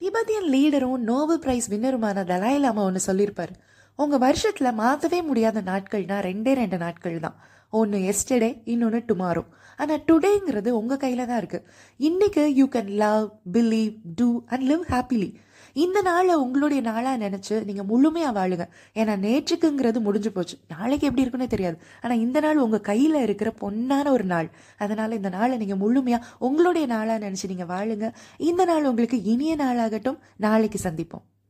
Tibetan லீடரும் Nobel prize வின்னருமான தலாய் லாமா ஒன்று சொல்லியிருப்பார் உங்கள் வருஷத்தில் மாற்றவே முடியாத நாட்கள்னால் ரெண்டே ரெண்டு நாட்கள் தான். ஒன்று எஸ்டர்டே இன்னொன்று டுமாரோ ஆனால் டுடேங்கிறது உங்கள் கையில் தான் இருக்குது இன்றைக்கு you can love believe to and live happily இந்த நாளை உங்களுடைய நாளாக நினச்சி நீங்கள் முழுமையாக வாழுங்க. ஏன்னா நேற்றுக்குங்கிறது முடிஞ்சு போச்சு. நாளைக்கு எப்படி இருக்குன்னு தெரியாது. ஆனால் இந்த நாள் உங்கள் கையில் இருக்கிற பொன்னான ஒரு நாள். அதனால் இந்த நாளை நீங்கள் முழுமையாக உங்களுடைய நாளாக நினச்சி நீங்கள் வாழுங்க. இந்த நாள் உங்களுக்கு இனிய நாளாகட்டும். நாளைக்கு சந்திப்போம்.